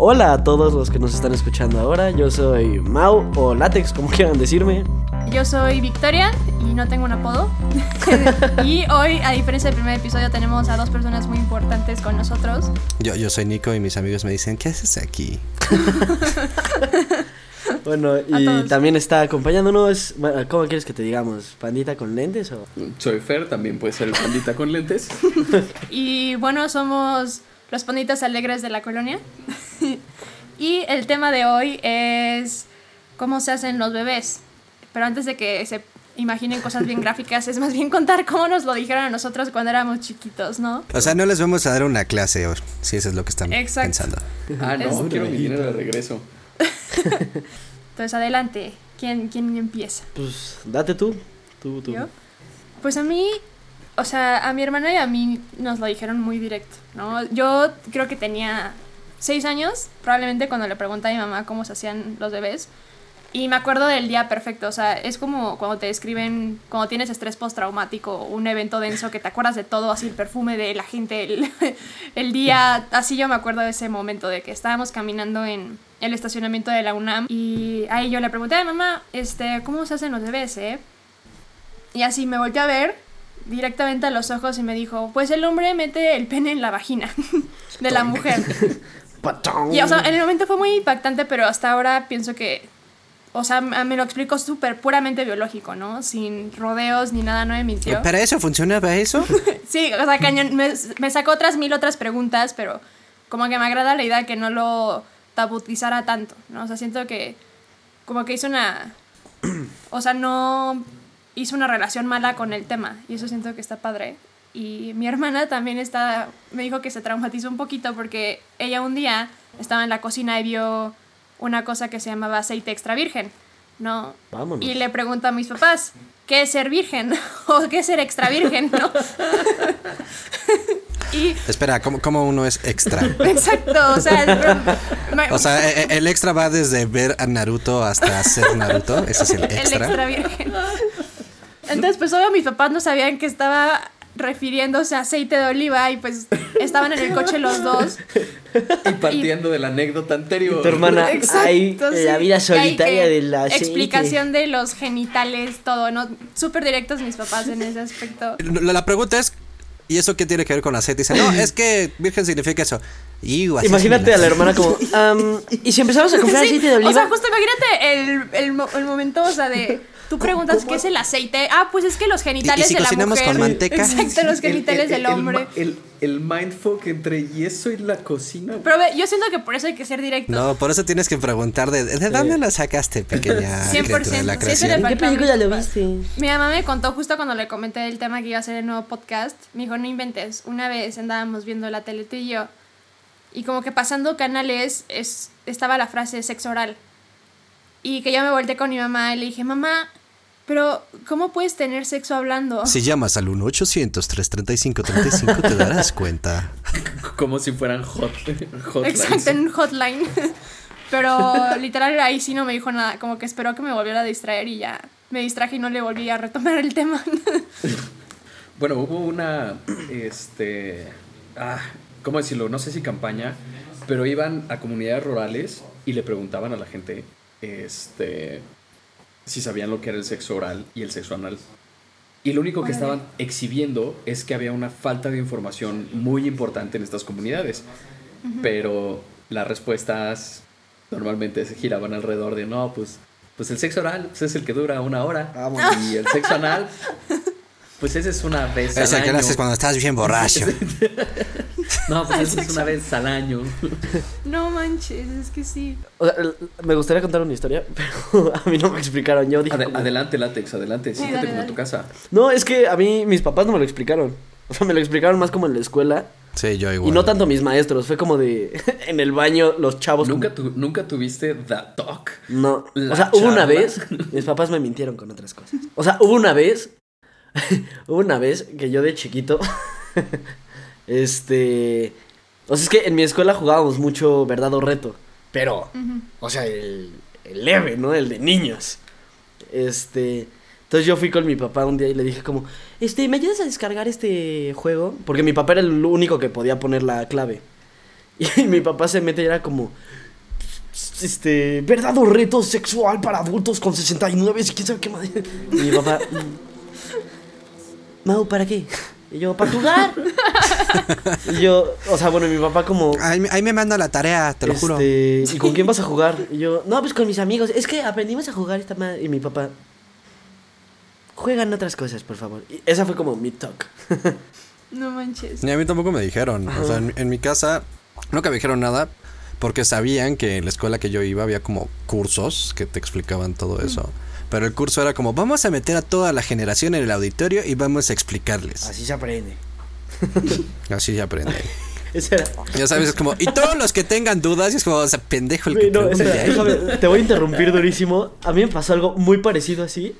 Hola a todos los que nos están escuchando ahora, yo soy Mau o Látex, como quieran decirme. Yo soy Victoria y no tengo un apodo. y hoy, a diferencia del primer episodio, tenemos a dos personas muy importantes con nosotros. Yo, yo soy Nico y mis amigos me dicen, ¿qué haces aquí? Bueno, y también está acompañándonos, bueno, ¿cómo quieres que te digamos? ¿Pandita con lentes o...? Soy Fer, también puede ser el pandita con lentes. y bueno, somos los panditas alegres de la colonia. y el tema de hoy es cómo se hacen los bebés. Pero antes de que se imaginen cosas bien gráficas, es más bien contar cómo nos lo dijeron a nosotros cuando éramos chiquitos, ¿no? O sea, no les vamos a dar una clase, si eso es lo que están pensando. Ah, no, quiero mi dinero de regreso. Entonces, adelante. ¿Quién, ¿Quién empieza? Pues, date tú. Tú, tú. ¿Yo? Pues a mí, o sea, a mi hermana y a mí nos lo dijeron muy directo, ¿no? Yo creo que tenía seis años, probablemente cuando le pregunté a mi mamá cómo se hacían los bebés. Y me acuerdo del día perfecto, o sea, es como cuando te describen, cuando tienes estrés postraumático, un evento denso que te acuerdas de todo, así el perfume de la gente, el, el día, así yo me acuerdo de ese momento, de que estábamos caminando en el estacionamiento de la UNAM y ahí yo le pregunté a mi mamá, este, ¿cómo se hacen los bebés, eh? Y así me volteé a ver directamente a los ojos y me dijo, pues el hombre mete el pene en la vagina de la mujer. y o sea, en el momento fue muy impactante, pero hasta ahora pienso que, o sea, me lo explicó súper puramente biológico, ¿no? Sin rodeos ni nada, no me mintió. ¿Para eso funcionaba eso? sí, o sea, cañón, me, me sacó otras mil otras preguntas, pero como que me agrada la idea que no lo tabutizara tanto, ¿no? O sea, siento que como que hizo una... O sea, no hizo una relación mala con el tema y eso siento que está padre. Y mi hermana también está, me dijo que se traumatizó un poquito porque ella un día estaba en la cocina y vio una cosa que se llamaba aceite extra virgen, ¿no? Y le pregunta a mis papás, ¿qué es ser virgen? ¿O qué es ser extra virgen? ¿no? y... Espera, ¿cómo, ¿cómo, uno es extra? Exacto, o sea... o sea, e, e, el extra va desde ver a Naruto hasta ser Naruto, ese es el extra. El extra virgen. Entonces, pues obvio mis papás no sabían que estaba refiriéndose a aceite de oliva y pues estaban en el coche los dos. Y partiendo de la anécdota anterior. tu hermana, Exacto, la vida solitaria de la Explicación de los genitales, todo, ¿no? Súper directos mis papás en ese aspecto. La, pregunta es, ¿y eso qué tiene que ver con aceite? Dice, no, es que virgen significa eso. Imagínate a la hermana como, ¿y si empezamos a comprar aceite de oliva? O sea, justo imagínate el, el, el momento, o sea, de Tú preguntas qué es el aceite. Ah, pues es que los genitales de la mujer. con manteca. Exacto, los genitales del hombre. El, el, mindfuck entre yeso y la cocina. Pero yo siento que por eso hay que ser directo. No, por eso tienes que preguntar de, ¿de dónde lo sacaste, pequeña 100%. De la creación? ¿Qué película lo viste? Mi mamá me contó justo cuando le comenté el tema que iba a hacer el nuevo podcast. Me dijo, no inventes. Una vez andábamos viendo la tele tú y yo. Y como que pasando canales es, estaba la frase sexo oral. Y que yo me volteé con mi mamá y le dije, mamá, pero, ¿cómo puedes tener sexo hablando? Si llamas al 1-800-335-35 te darás cuenta. Como si fueran hot, hotlines. Exacto, en un hotline. Pero literal ahí sí no me dijo nada, como que esperó que me volviera a distraer y ya me distraje y no le volví a retomar el tema. bueno, hubo una, este, ah, ¿cómo decirlo? No sé si campaña, pero iban a comunidades rurales y le preguntaban a la gente, este, si sabían lo que era el sexo oral y el sexo anal. Y lo único que estaban exhibiendo es que había una falta de información muy importante en estas comunidades. Pero las respuestas normalmente se giraban alrededor de, no, pues, pues el sexo oral pues, es el que dura una hora. Y el sexo anal pues esa es una vez al Esa que lo haces cuando estás bien borracho. no, pues esa es una vez al año. No manches, es que sí. O sea, me gustaría contar una historia, pero a mí no me explicaron. Yo dije Adelante, látex, adelante. Siéntate como en tu casa. No, es que a mí mis papás no me lo explicaron. O sea, me lo explicaron más como en la escuela. Sí, yo igual. Y no tanto mis maestros, fue como de en el baño los chavos. ¿Nunca, ¿nunca tuviste that talk? No. o sea, hubo una vez, mis papás me mintieron con otras cosas. O sea, hubo una vez Hubo una vez que yo de chiquito, este, o sea, es que en mi escuela jugábamos mucho verdad o reto, pero, o sea, el, el, leve, ¿no? El de niños. Este, entonces yo fui con mi papá un día y le dije como, este, ¿me ayudas a descargar este juego? Porque mi papá era el único que podía poner la clave. Y mi papá se mete y era como, este, verdadero reto sexual para adultos con 69 y quién sabe qué más. Y mi papá, Mau, ¿para qué? Y yo, para jugar. y yo, o sea, bueno, mi papá como... Ahí, me- ahí me manda la tarea, te lo juro. este, ¿Y con quién vas a jugar? Y yo, no, pues con mis amigos. Es que aprendimos a jugar esta madre. Y mi papá, juegan otras cosas, por favor. Y esa fue como mi talk. No manches. Ni a mí tampoco me dijeron. O sea, en, en mi casa nunca me dijeron nada porque sabían que en la escuela que yo iba había como cursos que te explicaban todo eso. Pero el curso era como, vamos a meter a toda la generación en el auditorio y vamos a explicarles. Así se aprende. Así se aprende. Ya sabes, es como, y todos los que tengan dudas, es como, o sea, pendejo el que no, déjame, te voy a interrumpir durísimo. A mí me pasó algo muy parecido así.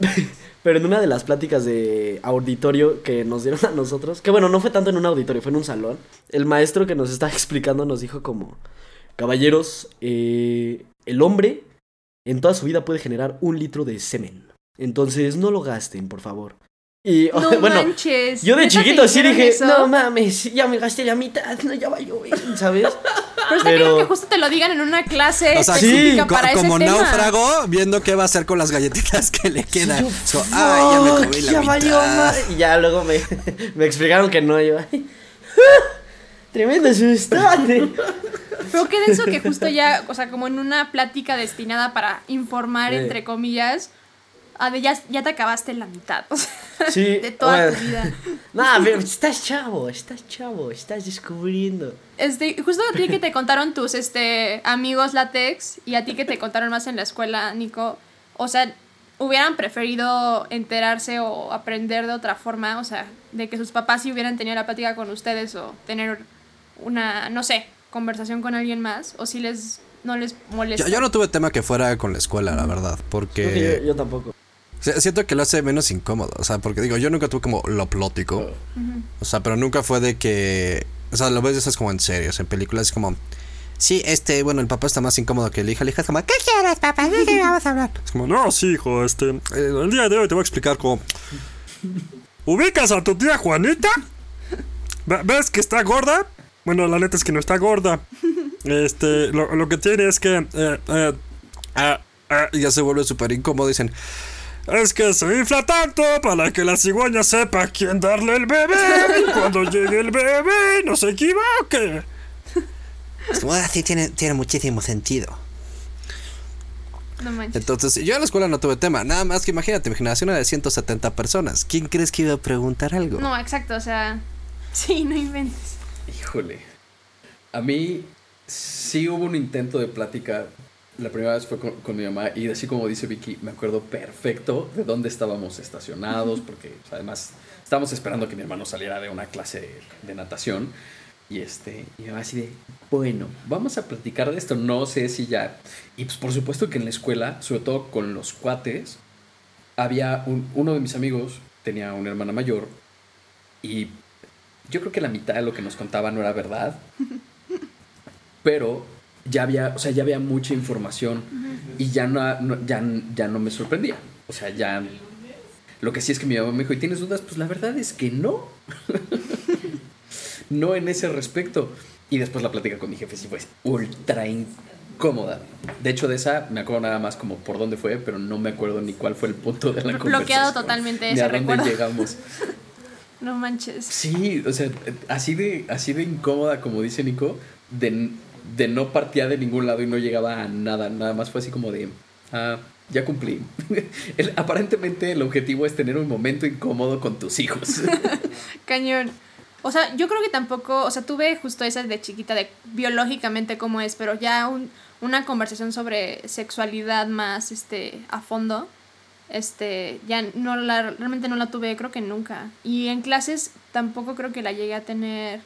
Pero en una de las pláticas de auditorio que nos dieron a nosotros, que bueno, no fue tanto en un auditorio, fue en un salón, el maestro que nos estaba explicando nos dijo como, caballeros, eh, el hombre en toda su vida puede generar un litro de semen. Entonces no lo gasten, por favor. Y No bueno, manches. yo de ¿Neta te chiquito sí dije, eso? no mames, ya me gasté la mitad, no, ya va a llover, ¿sabes? Pero está pero- claro que justo te lo digan en una clase O sea, específica para como ese tema. náufrago, viendo qué va a hacer con las galletitas que le quedan. Sí, yo, ay, ya me "Fuck, comí la ya valió mitad". madre". Y ya luego me, me explicaron que no. Yo, tremendo sustote. Pero qué denso que justo ya, o sea, como en una plática destinada para informar, Sí. entre comillas, ah, de ya, ya te acabaste la mitad, o sea, Sí, de toda bueno. tu vida. Nah, pero estás chavo, estás chavo, estás descubriendo. Este, justo a ti que te contaron tus este, amigos látex y a ti que te contaron más en la escuela, Nico, o sea, hubieran preferido enterarse o aprender de otra forma, o sea, de que sus papás sí hubieran tenido la plática con ustedes o tener una, no sé, conversación con alguien más, o si les, no les molesta. Yo, yo no tuve tema que fuera con la escuela, la verdad, porque yo, yo tampoco. si- siento que lo hace menos incómodo, o sea, porque digo, yo nunca tuve como lo plótico, o sea, pero nunca fue de que, o sea, lo ves eso es como en serio, o sea, en películas es como, sí, este, bueno, el papá está más incómodo que el hijo, el hijo es como, ¿qué quieres, papá? ¿De qué vamos a hablar? Es como, no, sí, hijo, este, eh, el día de hoy te voy a explicar cómo, ¿ubicas a tu tía Juanita? Ve- ¿Ves que está gorda? Bueno, la neta es que no está gorda. Este, lo, lo que tiene es que. eh, eh, ah, ah, ya se vuelve súper incómodo. Dicen. Es que se infla tanto para que la cigüeña sepa a quién darle el bebé. Y cuando llegue el bebé, no se equivoque. Es como, así tiene, tiene muchísimo sentido. No manches. Entonces, yo en la escuela no tuve tema. Nada más que imagínate, mi generación era de 170 personas. ¿Quién crees que iba a preguntar algo? No, exacto, o sea, sí, no inventes. Híjole. A mí sí hubo un intento de plática. La primera vez fue con, con mi mamá y así como dice Vicky, me acuerdo perfecto de dónde estábamos estacionados porque o sea, además estábamos esperando que mi hermano saliera de una clase de, de natación y este y mi mamá así de, bueno, vamos a platicar de esto, no sé si ya y pues por supuesto que en la escuela, sobre todo con los cuates, había un- uno de mis amigos tenía una hermana mayor y yo creo que la mitad de lo que nos contaba no era verdad. Pero ya había, o sea, ya había mucha información y ya no, no- ya, ya no me sorprendía. O sea, ya lo que sí es que mi mamá me dijo, ¿y tienes dudas? Pues la verdad es que no. no en ese respecto. Y después la plática con mi jefe sí fue ultra incómoda. De hecho, de esa me acuerdo nada más como por dónde fue, pero no me acuerdo ni cuál fue el punto de la Bloqueado conversación. totalmente ni ese a dónde recuerdo. llegamos. No manches. Sí, o sea, así de, así de incómoda, como dice Nico, de, de no partía de ningún lado y no llegaba a nada. Nada más fue así como de, ah, ya cumplí. El- aparentemente el objetivo es tener un momento incómodo con tus hijos. Cañón. O sea, yo creo que tampoco, o sea, tuve justo esa de chiquita de biológicamente cómo es, pero ya un- una conversación sobre sexualidad más este a fondo, este, ya no la realmente no la tuve, creo que nunca. Y en clases tampoco creo que la llegué a tener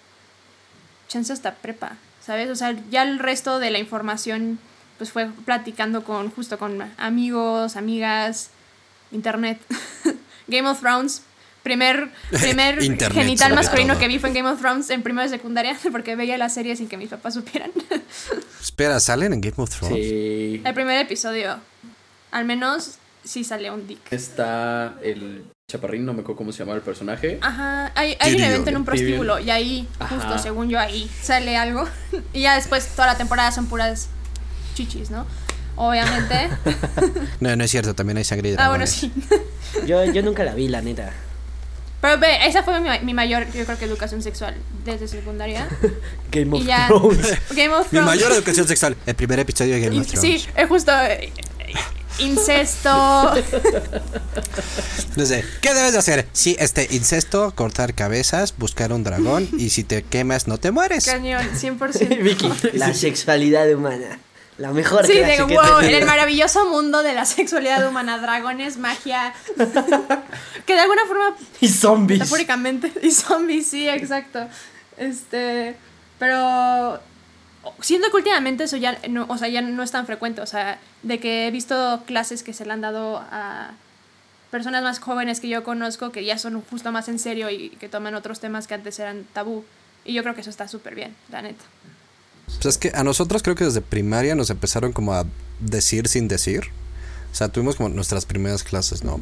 chance hasta prepa, ¿sabes? O sea, ya el resto de la información pues fue platicando con justo con amigos, amigas, internet. Game of Thrones, primer primer Internet, genital masculino todo. que vi fue en Game of Thrones en primera y secundaria porque veía la serie sin que mis papás supieran. Espera, ¿salen en Game of Thrones? Sí. el primer episodio, al menos sí sale un dick. Está el chaparrín, no me acuerdo cómo se llama el personaje. Ajá, hay, hay un evento en un prostíbulo y ahí, Ajá. justo según yo, ahí sale algo. Y ya después toda la temporada son puras chichis, ¿no? Obviamente. No, no es cierto, también hay sangre y ah, bueno, sí. Yo, yo nunca la vi, la neta. Pero ve, esa fue mi, mi mayor, yo creo que educación sexual desde secundaria. Game of ya. Thrones. Game of Mi Thrones. mayor educación sexual, el primer episodio de Game of Thrones. Sí, es justo. Incesto. No sé, ¿qué debes de hacer? Sí, este, incesto, cortar cabezas, buscar un dragón y si te quemas no te mueres. Cañón, 100%. Vicky, la sexualidad humana. La mejor Sí, de wow, en el maravilloso mundo de la sexualidad humana, dragones, magia, que de alguna forma, Y zombies. metafóricamente, y zombies, sí, exacto. Este, pero siento que últimamente eso ya no, o sea, ya no es tan frecuente, o sea, de que he visto clases que se le han dado a personas más jóvenes que yo conozco que ya son justo más en serio y que toman otros temas que antes eran tabú. Y yo creo que eso está súper bien, la neta. Pues es que a nosotros creo que desde primaria nos empezaron como a decir sin decir. O sea, tuvimos como nuestras primeras clases, ¿no?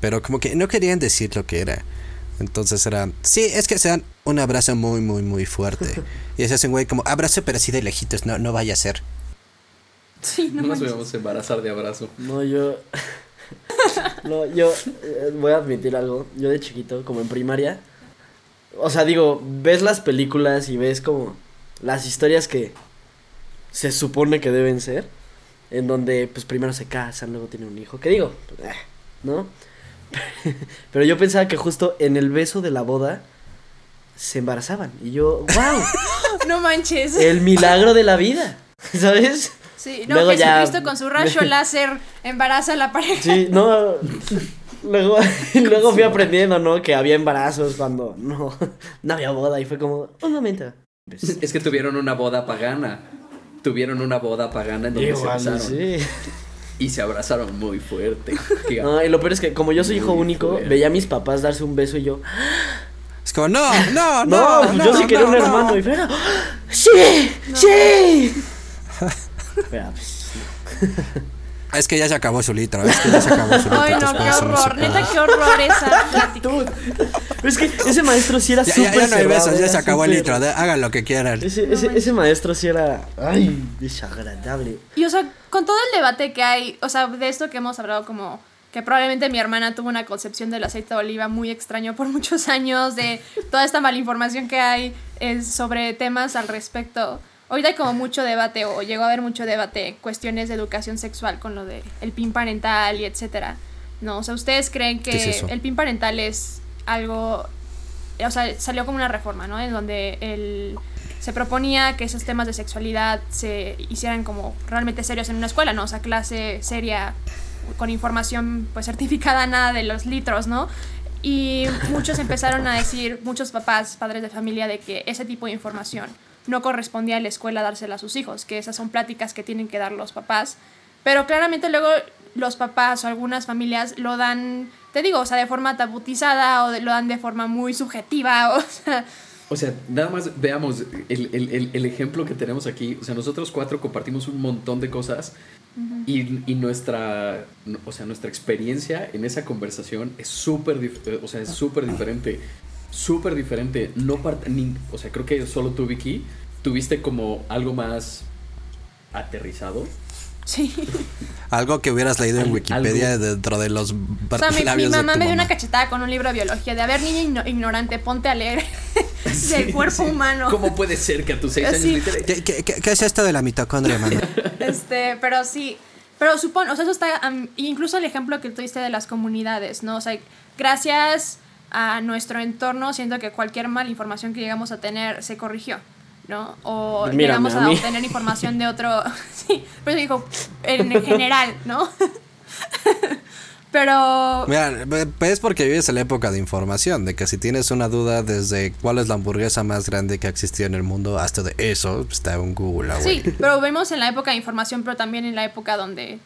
Pero como que no querían decir lo que era. Entonces era, sí, es que se dan un abrazo muy, muy, muy fuerte. Y se hacen, güey, como abrazo, pero así de lejitos, no, no vaya a ser. Sí, no No nos vamos a embarazar de abrazo. No, yo. no, yo eh, voy a admitir algo. Yo de chiquito, como en primaria. O sea, digo, ves las películas y ves como las historias que se supone que deben ser. En donde, pues primero se casan, luego tienen un hijo. ¿Qué digo? Pues, eh, ¿No? Pero yo pensaba que justo en el beso de la boda se embarazaban. Y yo, ¡wow! No manches. El milagro de la vida. ¿Sabes? Sí, no, Luego ya- Jesucristo con su rayo láser embaraza a la pareja. Sí, no. Luego, luego fui aprendiendo, ¿no? Que había embarazos cuando no, no había boda y fue como, un momento. Es que tuvieron una boda pagana. Tuvieron una boda pagana en donde se Igual, besaron. sí. Y se abrazaron muy fuerte. No, y lo peor es que como yo soy hijo único, fuerte. veía a mis papás darse un beso y yo, Es como, no, no, no, no. yo sí quería no, un no". hermano. Y fue, "Ah, ¡sí! ¡sí! Pero, pues, Es que ya se acabó su litro, es que ya se acabó su litro. Ay, no, qué horror. Neta, qué horror esa pero es que ese maestro sí era súper ya, ya no hay besos, ya se acabó el litro, de- hagan lo que quieran. Ese, ese, ese maestro sí era, ay, desagradable. Y o sea, con todo el debate que hay, o sea, de esto que hemos hablado como que probablemente mi hermana tuvo una concepción del aceite de oliva muy extraño por muchos años, de toda esta malinformación que hay es sobre temas al respecto. Ahorita hay como mucho debate, o llegó a haber mucho debate, cuestiones de educación sexual con lo de el PIN parental y etcétera. No, o sea, ¿ustedes creen que el PIN parental es algo o sea, salió como una reforma, ¿no? En donde el, se proponía que esos temas de sexualidad se hicieran como realmente serios en una escuela, ¿no? O sea, clase seria, con información pues certificada, nada de los litros, ¿no? Y muchos empezaron a decir, muchos papás, padres de familia, de que ese tipo de información no correspondía a la escuela dársela a sus hijos, que esas son pláticas que tienen que dar los papás. Pero claramente luego los papás o algunas familias lo dan, te digo, o sea, de forma tabutizada o de- lo dan de forma muy subjetiva, o sea, O sea, nada más veamos el, el- el- ejemplo que tenemos aquí. O sea, nosotros cuatro compartimos un montón de cosas y, y nuestra, o sea, nuestra experiencia en esa conversación es súper, o sea, es súper diferente. Súper diferente. No part- ni- o sea, creo que solo tú, Vicky, tuviste como algo más aterrizado. sí. Algo que hubieras leído en Wikipedia dentro de los O sea, mi, mi mamá me dio una mamá. cachetada con un libro de biología de, a ver, niña igno- ignorante, ponte a leer del Sí, cuerpo sí. humano. ¿Cómo puede ser que a tus seis años Sí. ¿Qué, qué, qué- es esto de la mitocondria, mano? Este, pero sí. Pero supongo, o sea, eso está. incluso el ejemplo que tú diste de las comunidades, ¿no? O sea, gracias a nuestro entorno, siento que cualquier mala información que llegamos a tener se corrigió, ¿no? O Mírame llegamos a a, obtener información de otro. sí, pero digo, en general, ¿no? pero. Mira, es porque vives en la época de información, de que si tienes una duda desde cuál es la hamburguesa más grande que ha existido en el mundo hasta de eso, está en Google. Sí, pero vemos en la época de información, pero también en la época donde.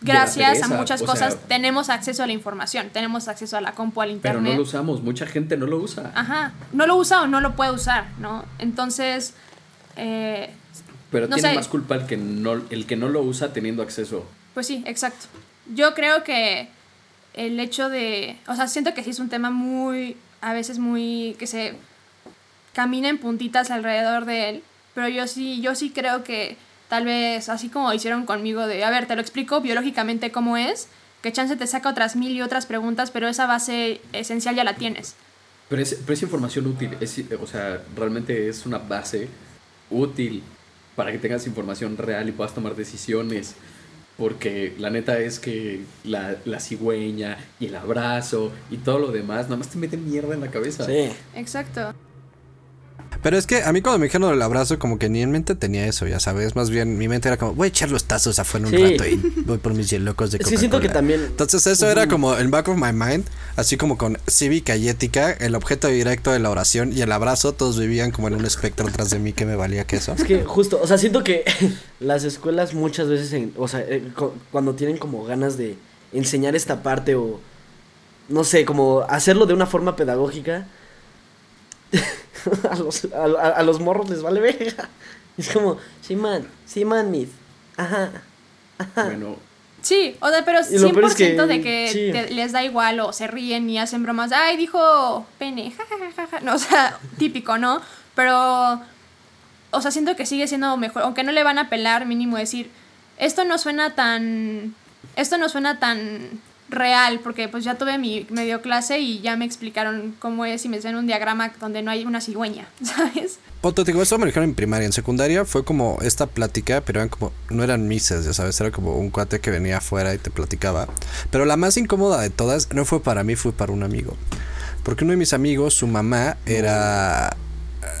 Gracias a muchas cosas sea- tenemos acceso a la información, tenemos acceso a la compu, al Pero internet. no lo usamos, mucha gente no lo usa. Ajá, no lo usa o no lo puede usar, ¿no? Entonces, eh, Pero No tiene sé. más culpa el que no, el que no lo usa teniendo acceso. pues sí, exacto. yo creo que el hecho de, o sea, siento que sí es un tema muy, a veces muy, que se camina en puntitas alrededor de él, pero yo sí, yo sí creo que tal vez, así como hicieron conmigo de, a ver, te lo explico biológicamente cómo es, que chance te saca otras mil y otras preguntas, pero esa base esencial ya la tienes. Pero es, pero es información útil, es, o sea, realmente es una base útil para que tengas información real y puedas tomar decisiones. Porque la neta es que la, la cigüeña y el abrazo y todo lo demás, nada más te meten mierda en la cabeza. Sí. Exacto. Pero es que a mí cuando me dijeron el abrazo, como que ni en mente tenía eso, ya sabes. Más bien mi mente era como, voy a echar los tazos afuera un Sí. rato y voy por mis locos de Coca-Cola. que siento que también. Entonces eso era como el back of my mind, así como con cívica y ética, el objeto directo de la oración y el abrazo, todos vivían como en un espectro atrás de mí que me valía queso. Es que justo, o sea, siento que las escuelas muchas veces, en- o sea, eh, cu- cuando tienen como ganas de enseñar esta parte o, no sé, como hacerlo de una forma pedagógica, a, los, a, a- a los morros les vale verga. Es como, sí, man, sí, man, miss. Ajá. Bueno, Sí, o sea, pero Y lo 100% peor es que- de que sí. te- les da igual o se ríen y hacen bromas. Ay, dijo pene, ja, ja, ja, ja, ja". No, o sea, típico, ¿no? Pero, o sea, siento que sigue siendo mejor, aunque no le van a pelar, mínimo decir, esto no suena tan, esto no suena tan real, porque pues ya tuve mi medio clase y ya me explicaron cómo es y me hacen un diagrama donde no hay una cigüeña, ¿sabes? Otro te digo, eso me lo dijeron en primaria, en secundaria fue como esta plática, pero eran como, no eran mises, ya sabes, era como un cuate que venía afuera y te platicaba. Pero la más incómoda de todas no fue para mí, fue para un amigo. Porque uno de mis amigos, su mamá era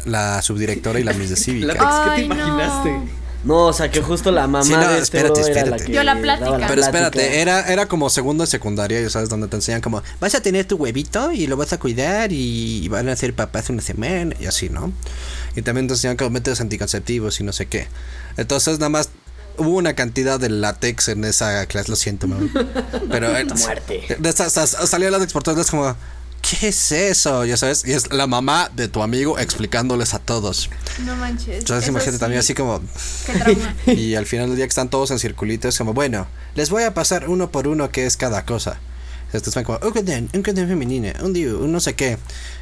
la subdirectora y la miss de cívica. ¿qué te no. No, o sea, que justo la mamá Sí, no, de este espérate, era la espérate. que Dio la plática. Pero espérate, plática. era, era como segundo de secundaria, ya sabes, donde te enseñan como, vas a tener tu huevito y lo vas a cuidar y, y van a hacer papás una semana y así, ¿no? Y también te enseñan como métodos anticonceptivos y no sé qué. Entonces nada más hubo una cantidad de látex en esa clase, lo siento, mamá. Pero eh, Muerte. salía látex por todos lados como, ¿qué es eso? Ya sabes, y es la mamá de tu amigo explicándoles a todos. No manches. Entonces imagínate sí, también así como... Qué trauma. Y al final del día que están todos en circulitos, como, bueno, les voy a pasar uno por uno qué es cada cosa. Estos van como, un condén, un condén femenina, un diu, un no sé qué.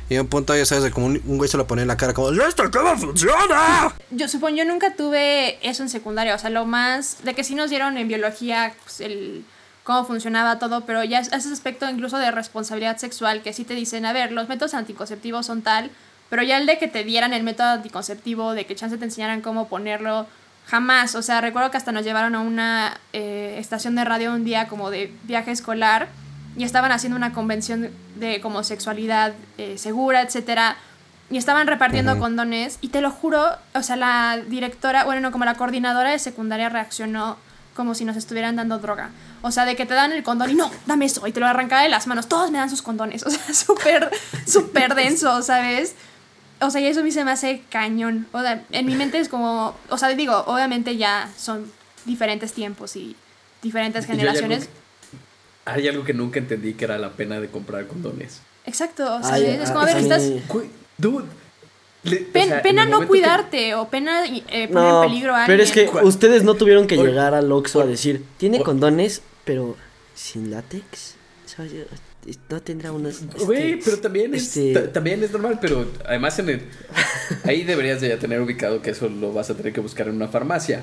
Y a un punto, ya sabes, como un, un güey se lo pone en la cara, como, ¡Esto cómo funciona! Yo supongo, yo nunca tuve eso en secundaria, o sea, lo más, de que sí nos dieron en biología pues, el cómo funcionaba todo, pero ya es- ese aspecto incluso de responsabilidad sexual, que sí te dicen, a ver, los métodos anticonceptivos son tal, pero ya el de que te dieran el método anticonceptivo, de que chance te enseñaran cómo ponerlo, jamás, o sea, recuerdo que hasta nos llevaron a una eh, estación de radio un día como de viaje escolar, y estaban haciendo una convención de como sexualidad eh, segura, etcétera, y estaban repartiendo condones y te lo juro, o sea, la directora, bueno, no, como la coordinadora de secundaria reaccionó como si nos estuvieran dando droga. O sea, de que te dan el condón y no, dame eso, y te lo arrancaba de las manos. Todos me dan sus condones. O sea, súper, súper denso, ¿sabes? O sea, y eso a mí se me hace cañón. O sea, en mi mente es como, o sea, digo, obviamente ya son diferentes tiempos y diferentes hay algo generaciones. que- Hay algo que nunca entendí que era la pena de comprar condones. Exacto, o sea, Ay, es como, a ver, a mí- estás... Dude. Le- o pen- sea, en pena no que- cuidarte o pena eh, poner No, en peligro a alguien. pero es que ¿Cuál? ustedes no tuvieron que llegar al Oxxo a decir, tiene condones, pero sin látex. No tendrá unos... Güey, este, pero también es, este- ta- también es normal, pero además en el, ahí deberías de ya tener ubicado que eso lo vas a tener que buscar en una farmacia.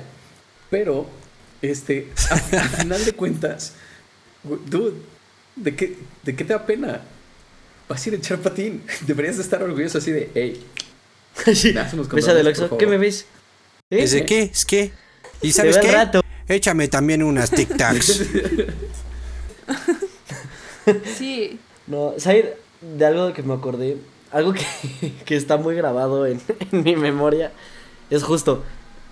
Pero, este, al final de cuentas, güey, dude, ¿de qué, ¿de qué te da pena? Vas a ir a echar patín. Deberías de estar orgulloso así de, hey, Sí, Me hacen unos Besa condones, del Oxxo. ¿qué me ves? ¿Eh? Dice, ¿qué? ¿Es qué? ¿Y sabes qué? rato. Échame también unas tic-tacs. Sí, No, ¿sabes? De algo que me acordé, algo que, que está muy grabado en, en mi memoria, es justo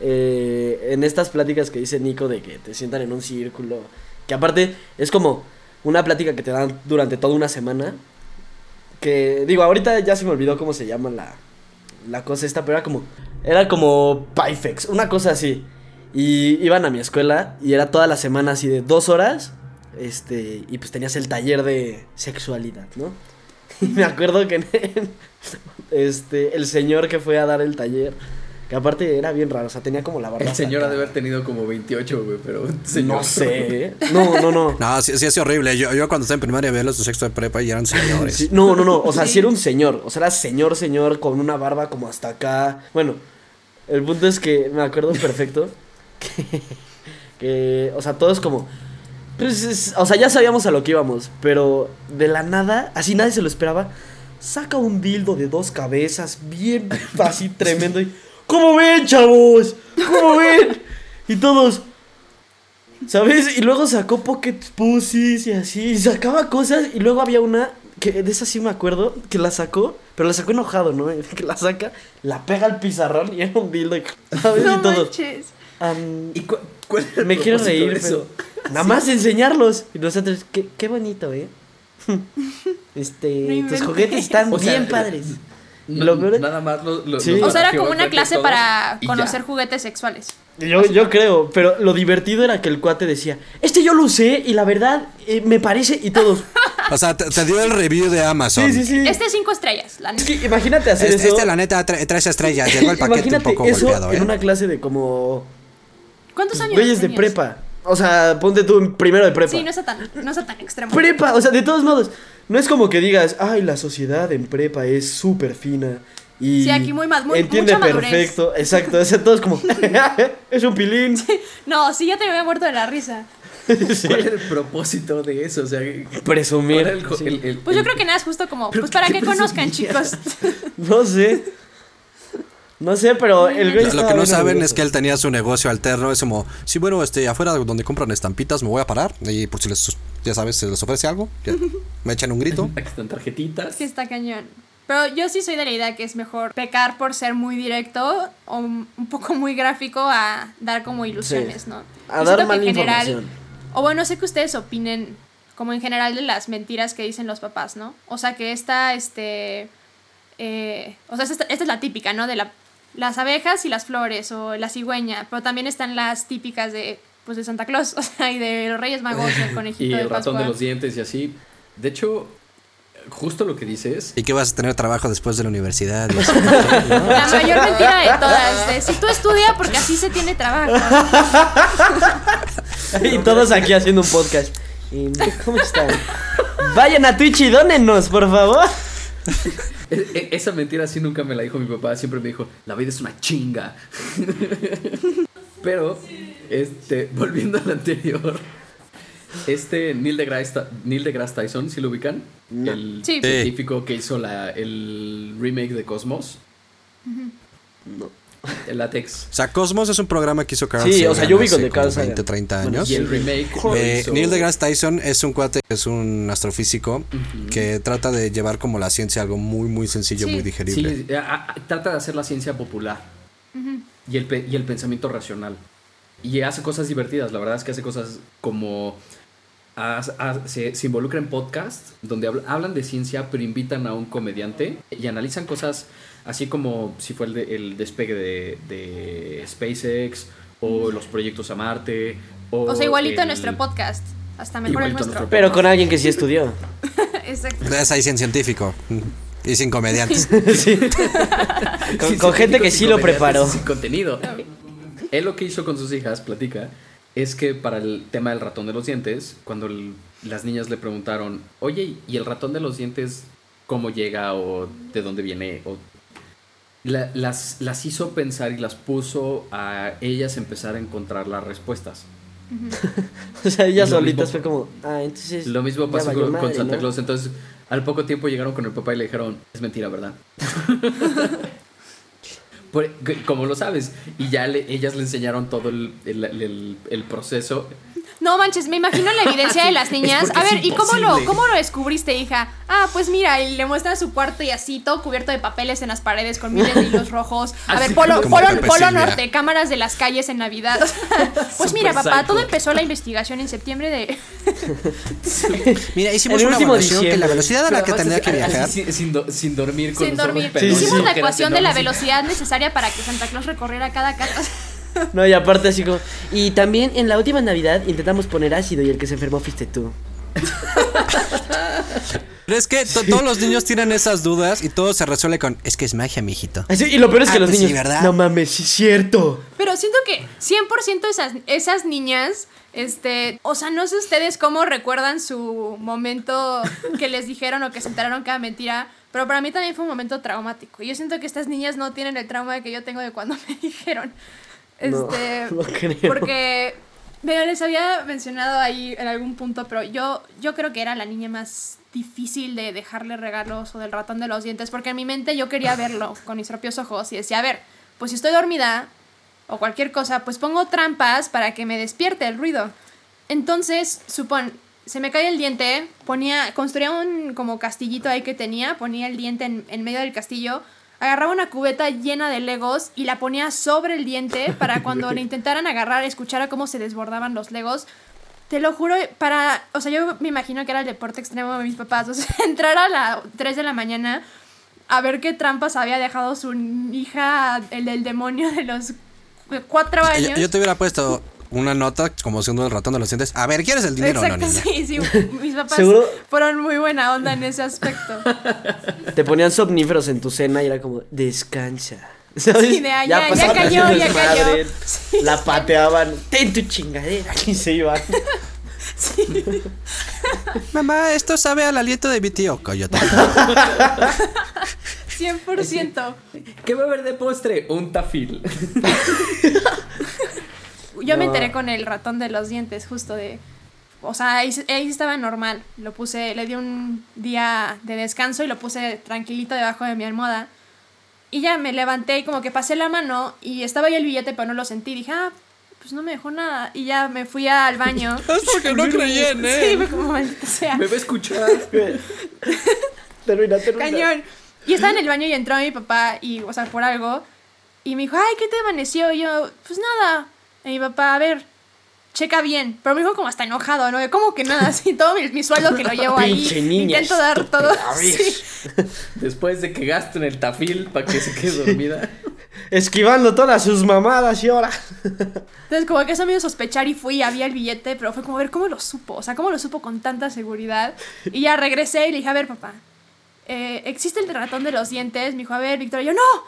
eh, en estas pláticas que dice Nico de que te sientan en un círculo, que aparte es como una plática que te dan durante toda una semana, que digo, ahorita ya se me olvidó cómo se llama la, la cosa esta, pero era como, era como Pyfex, una cosa así. Y iban a mi escuela y era toda la semana así de dos horas. Este, y pues tenías el taller de sexualidad, ¿no? Y me acuerdo que en- este, el señor que fue a dar el taller, Que aparte era bien raro, o sea, tenía como la barba. El señor hasta ha de haber tenido como 28, güey, pero... señor. No sé. No, no, no. No, sí, sí es horrible. Yo, yo cuando estaba en primaria veía los de sexto de prepa y eran señores. Sí, no, no, no. O sea, sí era un señor. O sea, era señor, señor, con una barba como hasta acá. Bueno, el punto es que me acuerdo perfecto que, que o sea, todos como. Pues, es- o sea, ya sabíamos a lo que íbamos, pero de la nada, así nadie se lo esperaba. Saca un dildo de dos cabezas, bien así tremendo. Y, ¿Cómo ven, chavos? ¿Cómo ven? Y todos. ¿Sabes? Y luego sacó Pocket Pussies y así. Y sacaba cosas. Y luego había una. Que de esa sí me acuerdo. Que la sacó. Pero la sacó enojado, ¿no? Que la saca. La pega al pizarrón. Y era un dildo. ¿Sabes? No y todos. manches. "Am, ¿Y cu- cuál era el me quiero reír, de eso? pero. Nada más enseñarlos. Y nosotros. Qué, qué bonito, ¿eh? Este. tus juguetes están O sea, bien padres. No, Lo peor es- Nada más lo, lo- Sí. los O sea, era como una clase para conocer juguetes sexuales. Yo, yo creo, pero lo divertido era que el cuate decía, este yo lo usé y la verdad eh, me parece y todos. O sea, te, te dio el review de Amazon. Sí, sí, sí. Este cinco estrellas, la Es neta. que imagínate hacer Este, eso. este, la neta, tre- tres estrellas. Llegó el paquete un imagínate poco eso golpeado, ¿eh? en una clase de como ¿Cuántos años güeyes de tenías? prepa. O sea, ponte tú en primero de prepa. Sí, no está tan, no está tan extremo. Prepa, o sea, de todos modos. No es como que digas, ay, la sociedad en prepa es súper fina. Y Sí, aquí muy ma- muy- entiende mucha madurez. perfecto. Exacto, o sea, todos como, es un pilín. No, sí, ya te había muerto de la risa. Sí. ¿Cuál era el propósito de eso? O sea, Presumir. ¿cuál era el, sí. el- el- Pues yo el- creo que nada es justo como, ¿Pero pues para que conozcan, chicos. No sé. No sé, pero el güey Lo estaba que no saben es que él tenía su negocio alterno. Es como, sí, bueno, este, afuera donde compran estampitas me voy a parar. Y por si les, ya sabes, se les ofrece algo, ya, me echan un grito. Aquí están tarjetitas. Sí, está cañón. Pero yo sí soy de la idea que es mejor pecar por ser muy directo o un poco muy gráfico a dar como ilusiones, Sí. ¿no? A dar que mala en general- información. O bueno, sé que ustedes opinen como en general de las mentiras que dicen los papás, ¿no? O sea, que esta, este... eh, o sea, esta, esta es la típica, ¿no? De la, las abejas y las flores o la cigüeña, pero también están las típicas de, pues, de Santa Claus, o sea, y de los Reyes Magos, del conejito Y de el ratón de los dientes y así. De hecho, justo lo que dices. Y que vas a tener trabajo después de la universidad. La mayor mentira de todas, de si tú estudia porque así se tiene trabajo. Y todos aquí haciendo un podcast. Y, ¿Cómo están? Vayan a Twitch y dónennos, por favor. E- e- esa mentira sí nunca me la dijo mi papá. Siempre me dijo, la vida es una chinga. Pero, este, volviendo al anterior. Este Neil deGrasse, Neil deGrasse Tyson, ¿sí lo ubican? No. El Sí. científico que hizo la, el remake de Cosmos. No. El látex. O sea, Cosmos es un programa que hizo Carl Sí, o sea, yo el de Carl Sagan. 20, 30 Bueno, años. Y el remake Eh, hizo- Neil deGrasse Tyson es un cuate, es un astrofísico que trata de llevar como la ciencia algo muy, muy sencillo, Sí. muy digerible. Sí, a- a- trata de hacer la ciencia popular y, el, y el pensamiento racional. Y hace cosas divertidas, la verdad es que hace cosas como... haz- haz- se, se involucra en podcasts donde habl- hablan de ciencia pero invitan a un comediante y analizan cosas así como si fue el, de- el despegue de, de SpaceX o los proyectos a Marte. O, O sea, igualito el- nuestro podcast. Hasta mejor el nuestro. Pero con alguien que sí estudió. Exacto. Es ahí sin científico y sin comediantes. Sí. Con, Sí, con gente que sí lo preparó. Sin contenido. Él lo que hizo con sus hijas, platica, es que para el tema del ratón de los dientes, cuando el- las niñas le preguntaron, oye, ¿y el ratón de los dientes cómo llega o de dónde viene? O la- las, las hizo pensar y las puso a ellas empezar a encontrar las respuestas. O sea, ellas Lo solitas mismo- fue como, ah, entonces. Lo mismo pasó con, con madre, Santa ¿no? Claus. Entonces, al poco tiempo llegaron con el papá y le dijeron, es mentira, ¿verdad? Como lo sabes. Y ya le- ellas le enseñaron todo el, el- el- el proceso. No manches, me imagino la evidencia de las niñas. A ver, ¿y cómo lo, cómo lo descubriste, hija? Ah, pues mira, y le muestran su cuarto y así, todo cubierto de papeles en las paredes con miles de hilos rojos. A ver, Polo, polo, polo. Norte, cámaras de las calles en Navidad. pues mira, papá, todo empezó la investigación en septiembre de. Mira, hicimos El una evaluación que la velocidad a la que tendría que es- viajar. sin, sin do- sin dormir con sin dormir. Hicimos la ecuación de la velocidad necesaria para que Santa Claus recorriera cada casa. No, y aparte así como. Y también en la última Navidad intentamos poner ácido y el que se enfermó fuiste tú. Pero es que to- todos los niños tienen esas dudas y todo se resuelve con, es que es magia, mijito. Así, y lo peor es que Ah, los pues sí, niños. ¿verdad? No mames, sí es cierto. Pero siento que 100% esas, esas niñas, este, o sea, no sé ustedes cómo recuerdan su momento que les dijeron o que se enteraron que era mentira, pero para mí también fue un momento traumático. Y yo siento que estas niñas no tienen el trauma que yo tengo de cuando me dijeron. Este, no creo. porque Mira, les había mencionado ahí en algún punto, pero yo, yo creo que era la niña más difícil de dejarle regalos o del ratón de los dientes, porque en mi mente yo quería verlo con mis propios ojos y decía, a ver, pues si estoy dormida o cualquier cosa, pues pongo trampas para que me despierte el ruido. Entonces, supón, se me cae el diente, ponía, construía un como castillito ahí que tenía, ponía el diente en, en medio del castillo, agarraba una cubeta llena de legos y la ponía sobre el diente para cuando le intentaran agarrar, escuchara cómo se desbordaban los legos. Te lo juro, para, o sea, yo me imagino que era el deporte extremo de mis papás, o sea, entrar a las 3 de la mañana a ver qué trampas había dejado su hija, el del demonio de los cuatro años. Yo, yo te hubiera puesto una nota como siendo el ratón de los dientes. A ver, ¿quieres el dinero o no, Exacto, niña? sí, sí. Mis papás ¿Seguro? fueron muy buena onda en ese aspecto. Te ponían somníferos en tu cena y era como, descansa. Sí, de, ah, ya- ya cayó, ya cayó. Sí, la sí. pateaban, ten tu chingadera y se iban. Mamá, esto sabe al aliento de mi tío. Cállate. 100%. ¿Qué va a haber de postre? Un tafil. Yo me No. enteré con el ratón de los dientes, justo de. O sea, ahí, ahí estaba normal. Lo puse, le di un día de descanso y lo puse tranquilito debajo de mi almohada. Y ya me levanté y como que pasé la mano y estaba ahí el billete, pero no lo sentí. Dije, ah, pues no me dejó nada. Y ya me fui al baño. Es porque no creí en Sí, él. fue como maldita sea. Me va a escuchar. termina, termina. Cañón. Y estaba en el baño y entró mi papá, y, o sea, por algo. Y me dijo, ay, ¿qué te amaneció? Y yo, pues nada. Y mi papá, a ver, checa bien. Pero me dijo como hasta enojado, ¿no? De, ¿Cómo que nada? Así, todo mi, mi sueldo que lo llevo ahí. Pinche niña Intento dar todo. a ver. Sí. Después de que gasto en el tafil para que se quede dormida. Esquivando todas sus mamadas y ahora. Entonces, como que eso me hizo sospechar y fui, había el billete, pero fue como, a ver, ¿cómo lo supo? O sea, ¿cómo lo supo con tanta seguridad? Y ya regresé y le dije, a ver, papá, eh, ¿existe el ratón de los dientes? Me dijo, a ver, Victoria, yo, no,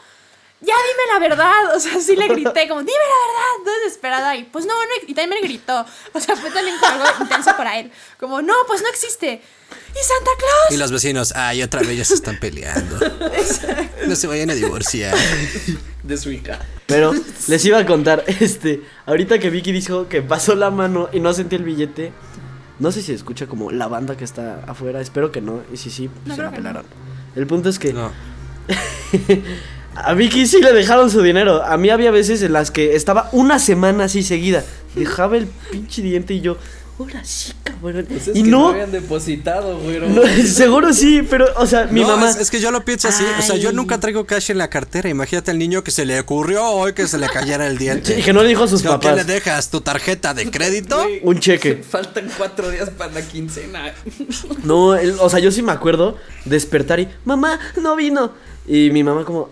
ya dime la verdad. O sea, sí le grité, como, dime la verdad, desesperada. Y pues no, no, y también me gritó. O sea, fue también como algo intenso para él. Como, no, pues no existe. ¿Y Santa Claus? Y los vecinos, ay, otra vez ya se están peleando. No se vayan a divorciar. De su hija. Pero les iba a contar, este, ahorita que Vicky dijo que pasó la mano y no sentí el billete, no sé si escucha como la banda que está afuera, espero que no, y si sí, No se la que no. pelaron. El punto es que No. a Vicky sí le dejaron su dinero, a mí había veces en las que estaba una semana así seguida, dejaba el pinche diente y yo, ahora sí, cabrón, Pues es y que no, habían depositado, no, seguro sí, pero, o sea, mi No, mamá... Es, es que yo lo pienso así. O sea, yo nunca traigo cash en la cartera. Imagínate al niño que se le ocurrió hoy que se le cayera el diente. Sí, que no le dijo a sus ¿Con ¿Qué le papás. dejas? ¿Tu tarjeta de crédito? Güey, Un cheque. Faltan cuatro días para la quincena. No, el- o sea, yo sí me acuerdo despertar y, mamá, no vino. Y mi mamá como,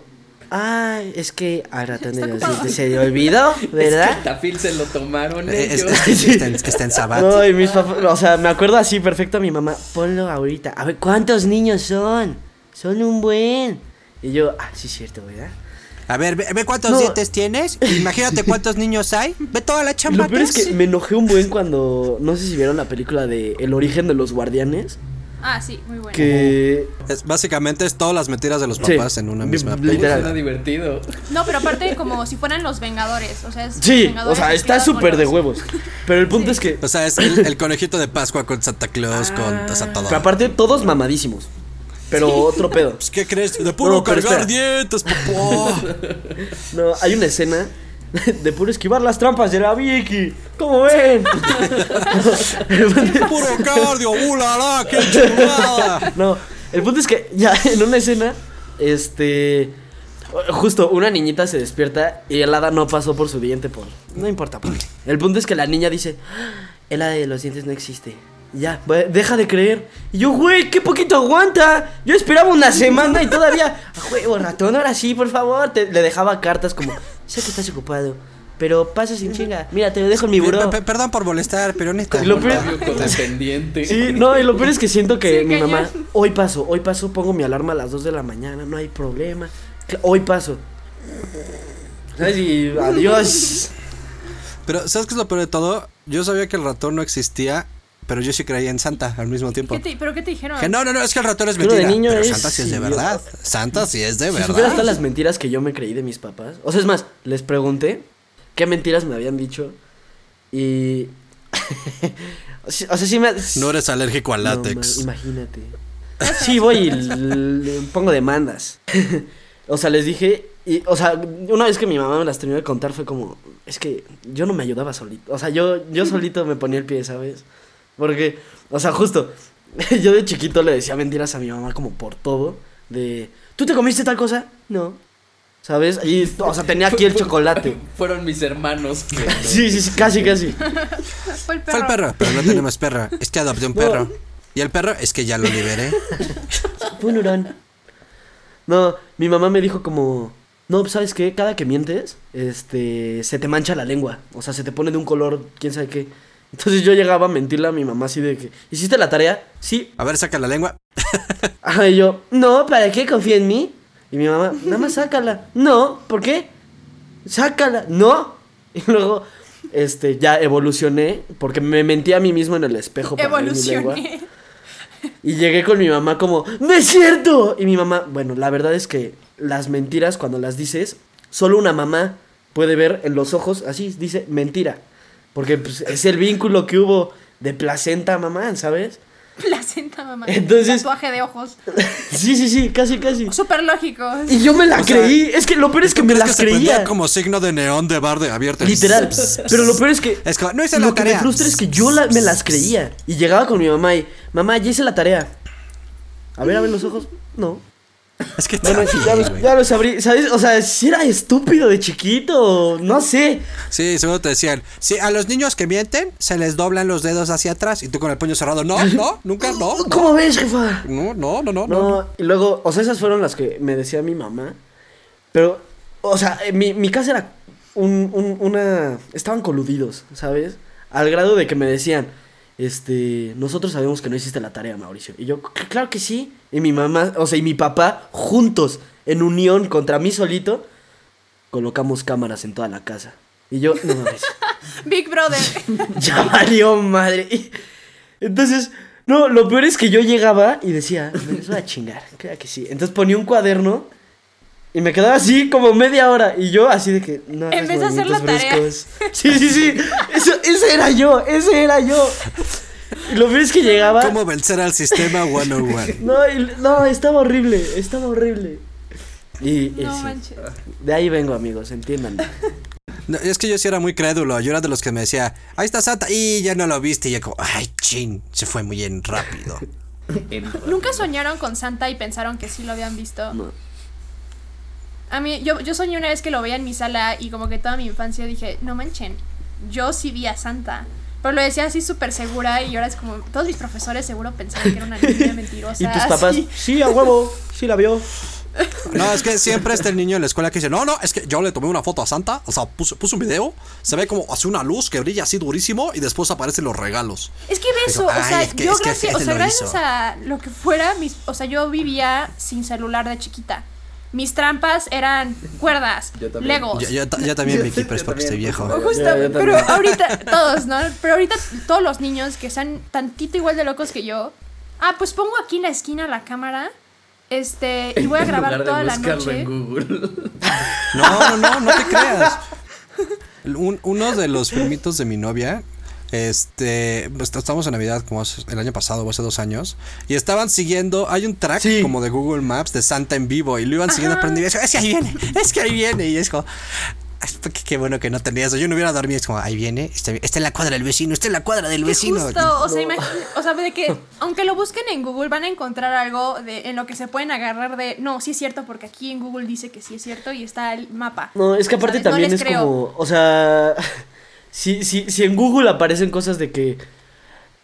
ay, es que dientes se le olvidó, Es que el ¿verdad? tafil se lo tomaron Eh, Es, ellos. es que está en, está en Sabat. No, y mis papás, o sea, me acuerdo así perfecto a mi mamá, ponlo ahorita. A ver, ¿cuántos niños son? Son un buen. Y yo, ah, sí es cierto, ¿verdad? A ver, ve, ve cuántos No. dientes tienes. Imagínate cuántos niños hay. Ve toda la chamba lo peor es que que me enojé un buen cuando, no sé si vieron la película de El origen de los guardianes, Ah, sí, muy bueno. que... Es, básicamente es todas las mentiras de los Sí. papás en una misma literal. película. Suena divertido. No, pero aparte como si fueran los Vengadores. O sea, es Sí, o sea, está súper de huevos. Pero el punto Sí. es que... O sea, es el, el conejito de Pascua con Santa Claus, con o sea, todo. Pero aparte, todos mamadísimos. Pero otro pedo. Pues, ¿Qué crees? De puro No, cargar espera. dientes, papá. No, hay una escena de puro esquivar las trampas de la Vicky. ¿Cómo ven? puro cardio, ulala, qué chulada. no, el punto es que ya en una escena, este. Justo una niñita se despierta y el hada no pasó por su diente por. No importa por qué. El punto es que la niña dice: "Ah, El hada de los dientes no existe. Ya, deja de creer. Y yo, güey, qué poquito aguanta. Yo esperaba una semana y todavía. A huevo, ratón, ahora sí, por favor. Te- le dejaba cartas como: Sé que estás ocupado. pero pasa sin chinga. Mira, te lo dejo en mi buró. Pe- pe- Perdón por molestar, pero neta. Lo peor-. Sí, no, y lo peor es que siento que Sí, mi cañón. mamá, hoy paso, hoy paso, pongo mi alarma a las 2 de la mañana, no hay problema. Hoy paso. ¿Sabes? Y adiós. Pero, ¿sabes qué es lo peor de todo? Yo sabía que el ratón no existía, pero yo sí creía en Santa al mismo tiempo. ¿Qué te- ¿Pero qué te dijeron? Que no, no, no, es que el ratón es Pero mentira. de niño pero es Santa sí es de verdad. Santa sí es de Si supieras verdad. todas las mentiras que yo me creí de mis papás. O sea, es más, les pregunté qué mentiras me habían dicho. Y. o sea, sí me. No eres alérgico al No, látex. ma- imagínate. Sí, voy y le pongo demandas. o sea, les dije. Y, o sea, una vez que mi mamá me las terminó de contar fue como. Es que yo no me ayudaba solito. O sea, yo, yo solito me ponía el pie, ¿sabes? Porque, o sea, justo. yo de chiquito le decía mentiras a mi mamá como por todo. De. ¿Tú te comiste tal cosa? No. ¿Sabes? Y, o sea, tenía aquí el chocolate. Fueron mis hermanos que. Sí, sí, sí, casi, casi. Fue el perro. Fue el perro, pero no tenemos perro. Es que adopté un No. perro. Y el perro es que ya lo liberé. Fue un hurón. No, mi mamá me dijo como, no, pues, ¿sabes qué? Cada que mientes, este, se te mancha la lengua. O sea, se te pone de un color, quién sabe qué. Entonces yo llegaba a mentirle a mi mamá así de que, ¿hiciste la tarea? Sí. A ver, saca la lengua. Ajá, y yo, no, ¿para qué confía en mí? Y mi mamá, nada más sácala. No, ¿por qué? Sácala. No. Y luego, este, ya evolucioné porque me mentí a mí mismo en el espejo. para ver mi lengua. Evolucioné. Y llegué con mi mamá como, ¡No es cierto! Y mi mamá, bueno, la verdad es que las mentiras cuando las dices, solo una mamá puede ver en los ojos, así dice, mentira. Porque pues, es el vínculo que hubo de placenta a mamá, ¿sabes? Placenta, mamá. Entonces- Tatuaje de ojos. Sí, sí, sí, casi, casi. Súper lógico. Y yo me la O sea, creí. Es que lo peor es que ¿Tú me las se creía. como signo de neón de bar de abierto. Literal. Pero lo peor es que. Es como, no hice la Lo que me tarea. frustra es que yo la- me las creía. Y llegaba con mi mamá y, mamá, ya hice la tarea. A ver, a ver los ojos. No. Es que Bueno, también, ya, los- ya los abrí, ¿sabes? O sea, si era estúpido de chiquito, no sé. Sí, seguro te decían, sí, a los niños que mienten se les doblan los dedos hacia atrás y tú con el puño cerrado, no, no, nunca, no, no, ¿Cómo ves, jefa? no, no, no, no, no. No, y luego, o sea, esas fueron las que me decía mi mamá. Pero, o sea, eh, mi, mi casa era un, un- una... Estaban coludidos, ¿sabes? Al grado de que me decían, este, nosotros sabemos que no hiciste la tarea, Mauricio. Y yo, "C- claro que sí. Y mi mamá, o sea, y mi papá, juntos, en unión contra mí solito, colocamos cámaras en toda la casa. Y yo, no mames. Big Brother. ya valió madre. Y- Entonces, no, lo peor es que yo llegaba y decía, me les voy a chingar, que sí. Entonces ponía un cuaderno y me quedaba así como media hora. Y yo así de que, no vez de hacer la tarea. Sí, sí, sí. Eso, ese era yo, ese era yo. Lo peor es que llegaba. ¿Cómo vencer al sistema 101? No, y- no, estaba horrible, estaba horrible. Y, y No sí, manches. de ahí vengo, amigos, entiendan. No, es que yo sí era muy crédulo, yo era de los que me decía, ahí está Santa, y ya no lo viste, y yo como, ay, chin, se fue muy bien rápido. En- ¿Nunca soñaron con Santa y pensaron que sí lo habían visto? No. A mí, yo, yo soñé una vez que lo veía en mi sala y como que toda mi infancia dije, no manchen, yo sí vi a Santa. Pero lo decía así súper segura y ahora es como, todos mis profesores seguro pensaban que era una niña mentirosa. Y tus papás, así. sí, a huevo, sí la vio. No, es que siempre está el niño en la escuela que dice, no, no, es que yo le tomé una foto a Santa, o sea, puse, puse un video, se ve como hace una luz que brilla así durísimo y después aparecen los regalos. Es que eso, Digo, o sea, "Ay, es que- yo es que gracias, o sea, gracias hizo". a lo que fuera, mis, o sea, yo vivía sin celular de chiquita. Mis trampas eran cuerdas, Yo también. legos. Yo, yo yo también, Vicky, pero es porque estoy viejo. justo. Pero ahorita, todos, ¿no? Pero ahorita todos los niños que sean tantito igual de locos que yo, ah, pues pongo aquí en la esquina la cámara, este, y voy a en grabar lugar de toda la noche. en Google. No, no, no, no te creas. Un- uno de los primitos de mi novia, este, estamos en Navidad como el año pasado o hace dos años, y estaban siguiendo, hay un track Sí. como de Google Maps de Santa en vivo, y lo iban siguiendo aprendiendo, y es que ahí viene, es que ahí viene, y es como, "Ay, qué, qué bueno que no tenía eso, yo no hubiera dormido, es como, ahí viene, está, está en la cuadra del vecino, está en la cuadra del vecino. justo, o sea, No. imagina- o sea, de que aunque lo busquen en Google van a encontrar algo de, en lo que se pueden agarrar de, no, sí es cierto porque aquí en Google dice que sí es cierto y está el mapa. No, es que aparte ¿Sabes? No también les es creo. como, o sea, si, si, si en Google aparecen cosas de que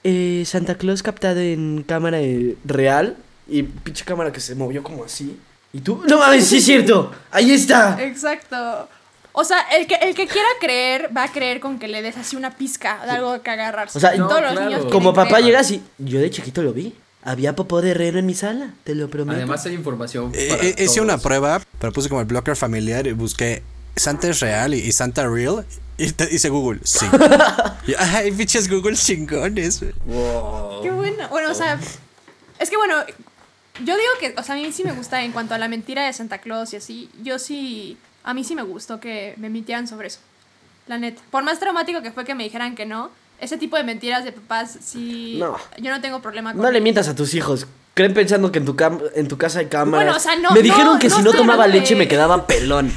eh, Santa Claus captado en cámara eh, real y pinche cámara que se movió como así y tú, no mames, sí es cierto, ahí está. Exacto. O sea, el que, el que quiera creer va a creer con que le des así una pizca de algo que agarrarse. O sea, No, todos los claro. niños Como papá creer. llegas y yo de chiquito lo vi. Había popó de reno en mi sala, te lo prometo. Además hay información Eh, para eh, hice todos. una prueba, pero puse como el blocker familiar y busqué Santa es real y, y Santa real. Y te dice Google, sí. Y, Ay, pinches Google chingones. Wow. Qué bueno. Bueno, o sea, es que bueno, yo digo que, o sea, a mí sí me gusta en cuanto a la mentira de Santa Claus y así. Yo sí, a mí sí me gustó que me mintieran sobre eso. La neta. Por más traumático que fue que me dijeran que no, ese tipo de mentiras de papás sí. No. Yo no tengo problema con No le mientas a tus hijos. Creen pensando que en tu, cam- en tu casa hay cámaras. Bueno, o sea, no- me dijeron no- que no si no tomaba leche me quedaba pelón.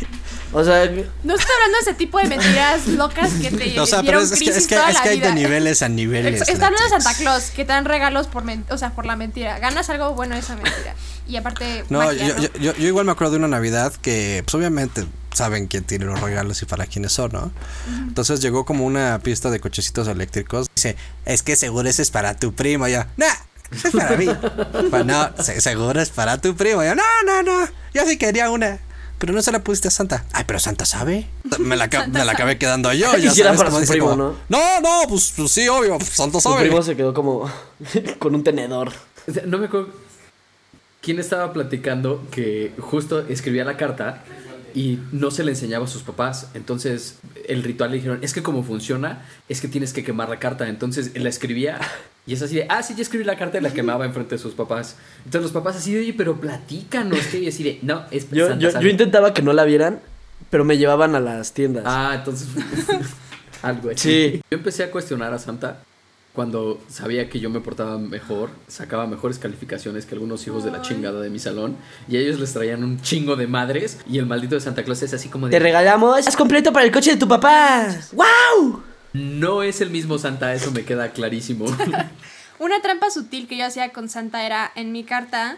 O sea, No estoy hablando de ese tipo de mentiras locas que te O sea, dieron es, es que, crisis es que, toda es la que hay de vida. niveles a niveles. Está hablando de. Santa Claus, que te dan regalos por, o sea, por la mentira. Ganas algo bueno de esa mentira. Y aparte, No, magia, yo, ¿no? yo, yo- yo igual me acuerdo de una Navidad que, pues obviamente saben quién tiene los regalos y para quiénes son, ¿no? Entonces llegó como una pista de cochecitos eléctricos. Dice, es que seguro ese es para tu primo. Y yo, no, ese es para mí. Pues no, se- seguro es para tu primo. Y yo, no, no, no, yo sí quería una. Pero no se la pusiste a Santa. Ay, pero Santa sabe. Me la, me la acabé quedando yo. Y Ya si era sabes, para como su primo, como, ¿no? No, no, pues, pues sí, obvio. pues, Santa sabe. primo se quedó como con un tenedor. O sea, No me acuerdo quién estaba platicando que justo escribía la carta y no se le enseñaba a sus papás. Entonces el ritual le dijeron, es que como funciona, es que tienes que quemar la carta. Entonces la escribía y es así de, ah, sí, ya escribí la carta y la quemaba enfrente de sus papás. Entonces los papás así de, oye, pero platícanos. ¿qué?". Y así de, no, es Yo, Santa yo, sabe". yo intentaba que no la vieran, pero me llevaban a las tiendas. Ah, entonces algo así. Sí. Yo empecé a cuestionar a Santa cuando sabía que yo me portaba mejor, sacaba mejores calificaciones que algunos hijos de la chingada de mi salón y ellos les traían un chingo de madres y el maldito de Santa Claus es así como Te de regalamos. Es completo para el coche de tu papá. ¡Wow! No es el mismo Santa, eso me queda clarísimo. Una trampa sutil que yo hacía con Santa era en mi carta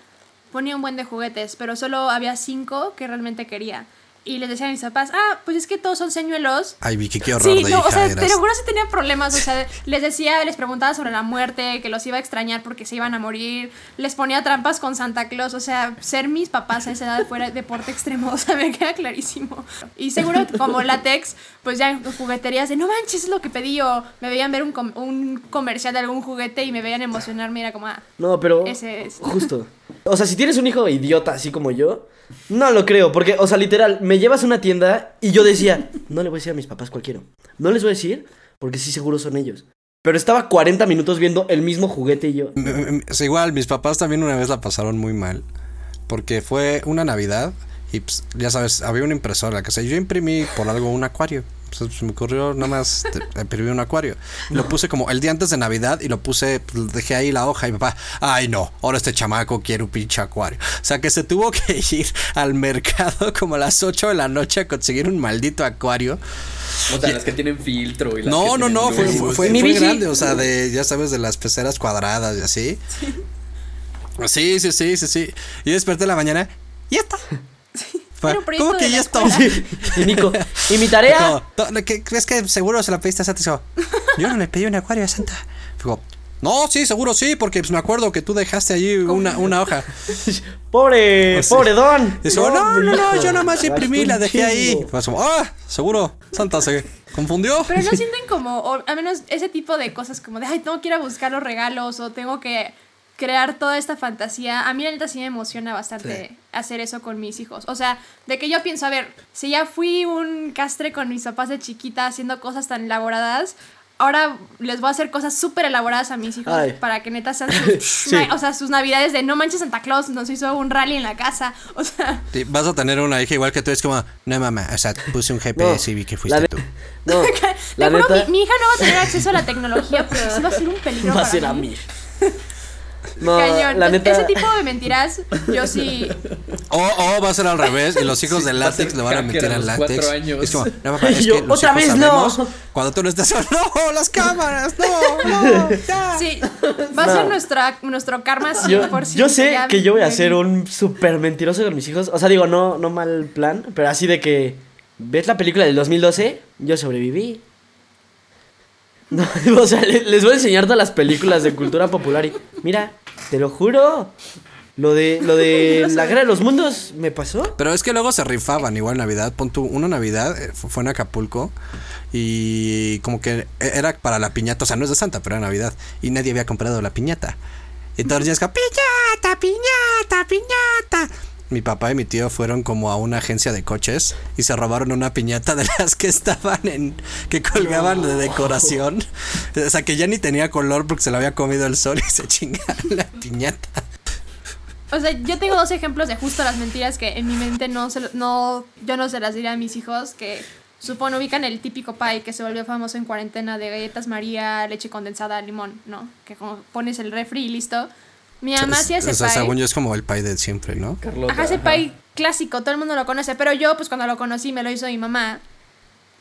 ponía un buen de juguetes, pero solo había cinco que realmente quería. Y les decía a mis papás, ah, pues es que todos son señuelos. Ay, Vicky, qué horror Sí, de no, hija o sea, eras. te lo juro, sí tenía problemas. O sea, les decía, les preguntaba sobre la muerte, que los iba a extrañar porque se iban a morir. Les ponía trampas con Santa Claus. O sea, ser mis papás a esa edad fuera deporte extremo. O sea, me queda clarísimo. Y seguro, que como látex, pues ya en jugueterías de no manches, es lo que pedí. O me veían ver un, com- un comercial de algún juguete y me veían emocionarme. y Era como, ah, No, pero. Ese es. Justo. O sea, si tienes un hijo idiota así como yo, no lo creo. Porque, o sea, literal, me llevas a una tienda y yo decía, no le voy a decir a mis papás cualquiera. No les voy a decir porque sí seguro son ellos. Pero estaba 40 minutos viendo el mismo juguete y yo. M- m- Es igual, mis papás también una vez la pasaron muy mal. Porque fue una Navidad y pues, ya sabes, había una impresora que sé, yo imprimí por algo un acuario. Pues, se me ocurrió nada más imprimir un acuario. Lo puse como el día antes de Navidad y lo puse, pues, dejé ahí la hoja y mi papá, ay no, ahora este chamaco quiere un pinche acuario. O sea que se tuvo que ir al mercado como a las 8 de la noche a conseguir un maldito acuario. O sea, las que tienen filtro y las No, que no, no, fue, fue, fue- Mi fue bici. grande, o sea, de, ya sabes, de las peceras cuadradas y así. Sí, sí, sí, sí, sí. Y desperté en la mañana, y esto. Fue, Era un proyecto ¿Cómo que ya esto? escuela. Y Nico, ¿y mi tarea? "No, no, ¿qué- ¿Crees que seguro se la pediste a Santa? Y digo, Yo no le pedí un acuario a Santa. Digo, no, sí, seguro sí, porque pues, me acuerdo que tú dejaste allí una, una hoja. Pobre, sí. pobre Don. Dice, no, no, no, yo nada más imprimí la dejé ahí. Pues ah, seguro, Santa se confundió. Pero no sienten como, o al menos ese tipo de cosas como de, ay, tengo que ir a buscar los regalos o tengo que crear toda esta fantasía. A mí la neta sí me emociona bastante hacer eso con mis hijos. O sea, de que yo pienso, a ver, si ya fui un castre con mis papás de chiquita haciendo cosas tan elaboradas, ahora les voy a hacer cosas súper elaboradas a mis hijos Ay. para que neta sean sus, Sí. o sea, sus navidades de no manches Santa Claus, nos hizo un rally en la casa. O sea, Sí, vas a tener una hija igual que tú, es como, no mamá, o sea, puse un GPS y vi que fuiste la tú. No, la te juro, neta, mi, mi hija no va a tener acceso a la tecnología, pero sí va a ser un peligro va a para ser a mí. No, Cañón. la neta. Ese tipo de mentiras, yo sí. O, o va a ser al revés y los hijos Sí, de látex le van a a al látex. años. Es como, no papá, es Yo, que otra vez no. Cuando tú no estás, no, las cámaras, no, no, ya. Sí, va a No. ser nuestra, nuestro karma 100%. Yo, yo sé ya que yo voy a ser un súper mentiroso con mis hijos. O sea, digo, no, no mal plan, pero así de que. ¿Ves la película del 2012? Yo sobreviví. No, o sea, le- les voy a enseñar todas las películas de cultura popular y. Mira, te lo juro. Lo de, lo de la guerra de los mundos me pasó. Pero es que luego se rifaban igual Navidad. Pon tú, una Navidad eh, fu- fue en Acapulco y como que e- era para la piñata, o sea, no es de Santa, pero era Navidad y nadie había comprado la piñata. Y todos los días piñata, piñata, piñata. Mi papá y mi tío fueron como a una agencia de coches y se robaron una piñata de las que estaban en, que colgaban de decoración. O sea, que ya ni tenía color porque se lo había comido el sol y se chingaron la piñata. O sea, yo tengo dos ejemplos de justo las mentiras que en mi mente no, se, no yo no se las diré a mis hijos, que supongo ubican el típico pie que se volvió famoso en cuarentena de galletas María, leche condensada, limón, ¿no? Que como pones el refri y listo. Mi mamá hacía ese o sea, según pie. yo es como el pie de siempre, ¿no? Carlota. Ajá, ese ajá. pie clásico, todo el mundo lo conoce, pero yo pues cuando lo conocí me lo hizo mi mamá.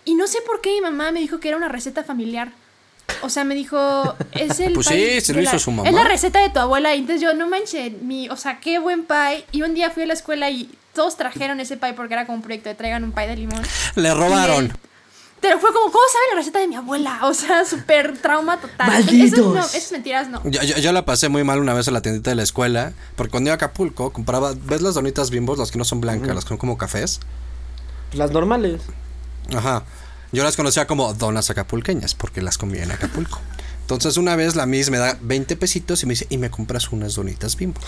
Y no sé por qué mi mamá me dijo que era una receta familiar. O sea, me dijo, es el Pues pie sí, se lo hizo la- su mamá. Es la receta de tu abuela. Y entonces yo, no manches, mi, o sea, qué buen pie. Y un día fui a la escuela y todos trajeron ese pie porque era como un proyecto de traigan un pie de limón. Le robaron. Pero fue como, ¿cómo sabe la receta de mi abuela? O sea, súper trauma total. ¡Malditos! Eso no, esas mentiras no. Yo, yo, yo la pasé muy mal una vez en la tiendita de la escuela, porque cuando iba a Acapulco compraba, ¿ves las donitas bimbos? Las que no son blancas, las que son como cafés. Las normales. Ajá. Yo las conocía como donas acapulqueñas, porque las comía en Acapulco. Entonces una vez la Miss me da 20 pesitos y me dice, y me compras unas donitas bimbo.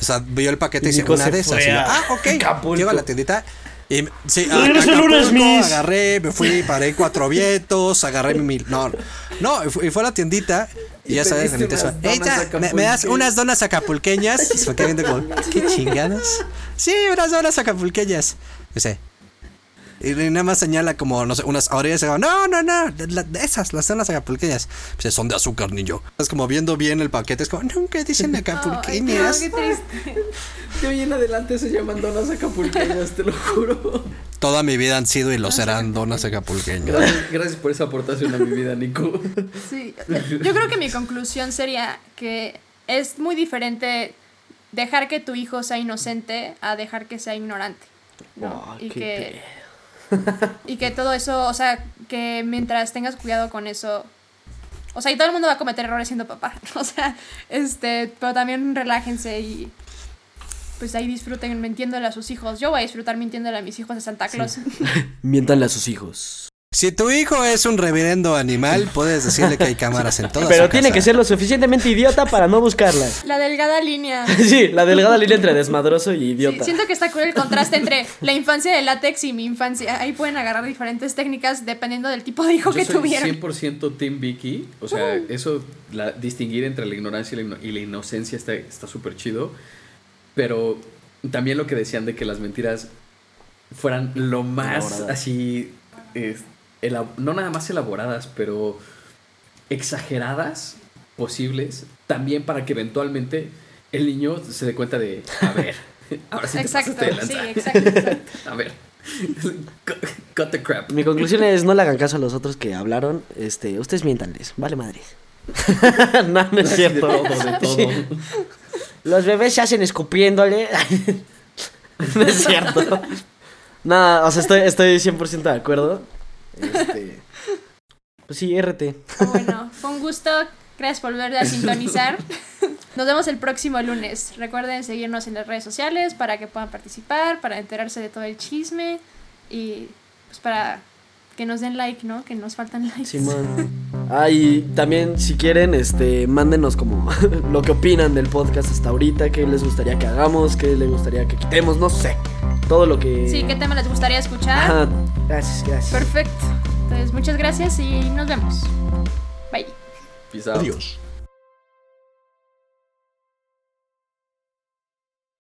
O sea, vio el paquete y Y dice, una de esas. Y yo, ah, ok. Acapulco. Lleva a la tiendita. Y me- sí, a el lunes, agarré, me fui, paré cuatro vientos, agarré mi mil. No, no, y fu- y fue a la tiendita y, Y ya sabes, donas me, me das unas donas acapulqueñas. Y se me viendo como, ¿qué chingadas? Sí, unas donas acapulqueñas. Dice, y nada más señala como, no sé, unas orillas no, no, no, de- la- de esas, las donas acapulqueñas. Pues son de azúcar, niño. Es como viendo bien el paquete, es como, nunca dicen Ay, acapulqueñas. no, qué triste. De hoy en adelante se llaman donas acapulqueñas, te lo juro. Toda mi vida han sido y lo serán donas acapulqueñas. Gracias, gracias por esa aportación a mi vida, Nico. Sí, yo creo que mi conclusión sería que es muy diferente dejar que tu hijo sea inocente a dejar que sea ignorante. ¿no? Oh, y qué que y que todo eso, o sea, que mientras tengas cuidado con eso, o sea, y todo el mundo va a cometer errores siendo papá, o sea, este, pero también relájense y pues ahí disfruten mintiéndole a sus hijos. Yo voy a disfrutar mintiéndole a mis hijos de Santa Claus. Miéntanle a sus hijos. Si tu hijo es un reverendo animal, puedes decirle que hay cámaras en todas Pero tiene que ser lo suficientemente idiota para no buscarlas. La delgada línea. Sí, la delgada línea entre desmadroso y Sí, idiota. siento que está cool el contraste entre la infancia de látex y mi infancia. Ahí pueden agarrar diferentes técnicas dependiendo del tipo de hijo que soy tuvieron. 100% Team Vicky. O sea, eso, la, distinguir entre la ignorancia y la, ino- y la inocencia está está súper chido. Pero también lo que decían de que las mentiras fueran lo más así. es, elab- no nada más elaboradas, pero exageradas posibles. También para que eventualmente el niño se dé cuenta de. A ver, ahora sí te Exacto, pasaste de sí, exacto, exacto. A ver. Cut- the crap. Mi conclusión es no le hagan caso a los otros que hablaron. Este, ustedes miéntanles, vale madres. no, no es de cierto. todo, de todo. Sí. Los bebés se hacen escupiéndole. no es cierto. Nada, o sea, estoy, estoy 100% de acuerdo. Este, pues sí, RT. Ah, Bueno, fue un gusto. Gracias por volver a sintonizar. Nos vemos el próximo lunes. Recuerden seguirnos en las redes sociales para que puedan participar, para enterarse de todo el chisme y pues para que nos den like, ¿no? Que nos faltan likes. Simón. Ah, y también si quieren, este, mándenos como lo que opinan del podcast hasta ahorita, qué les gustaría que hagamos, qué les gustaría que quitemos, no sé. Todo lo que... Sí, ¿qué tema les gustaría escuchar? Ajá, gracias, gracias. Perfecto. Entonces, muchas gracias y nos vemos. Bye. Peace out. Adiós.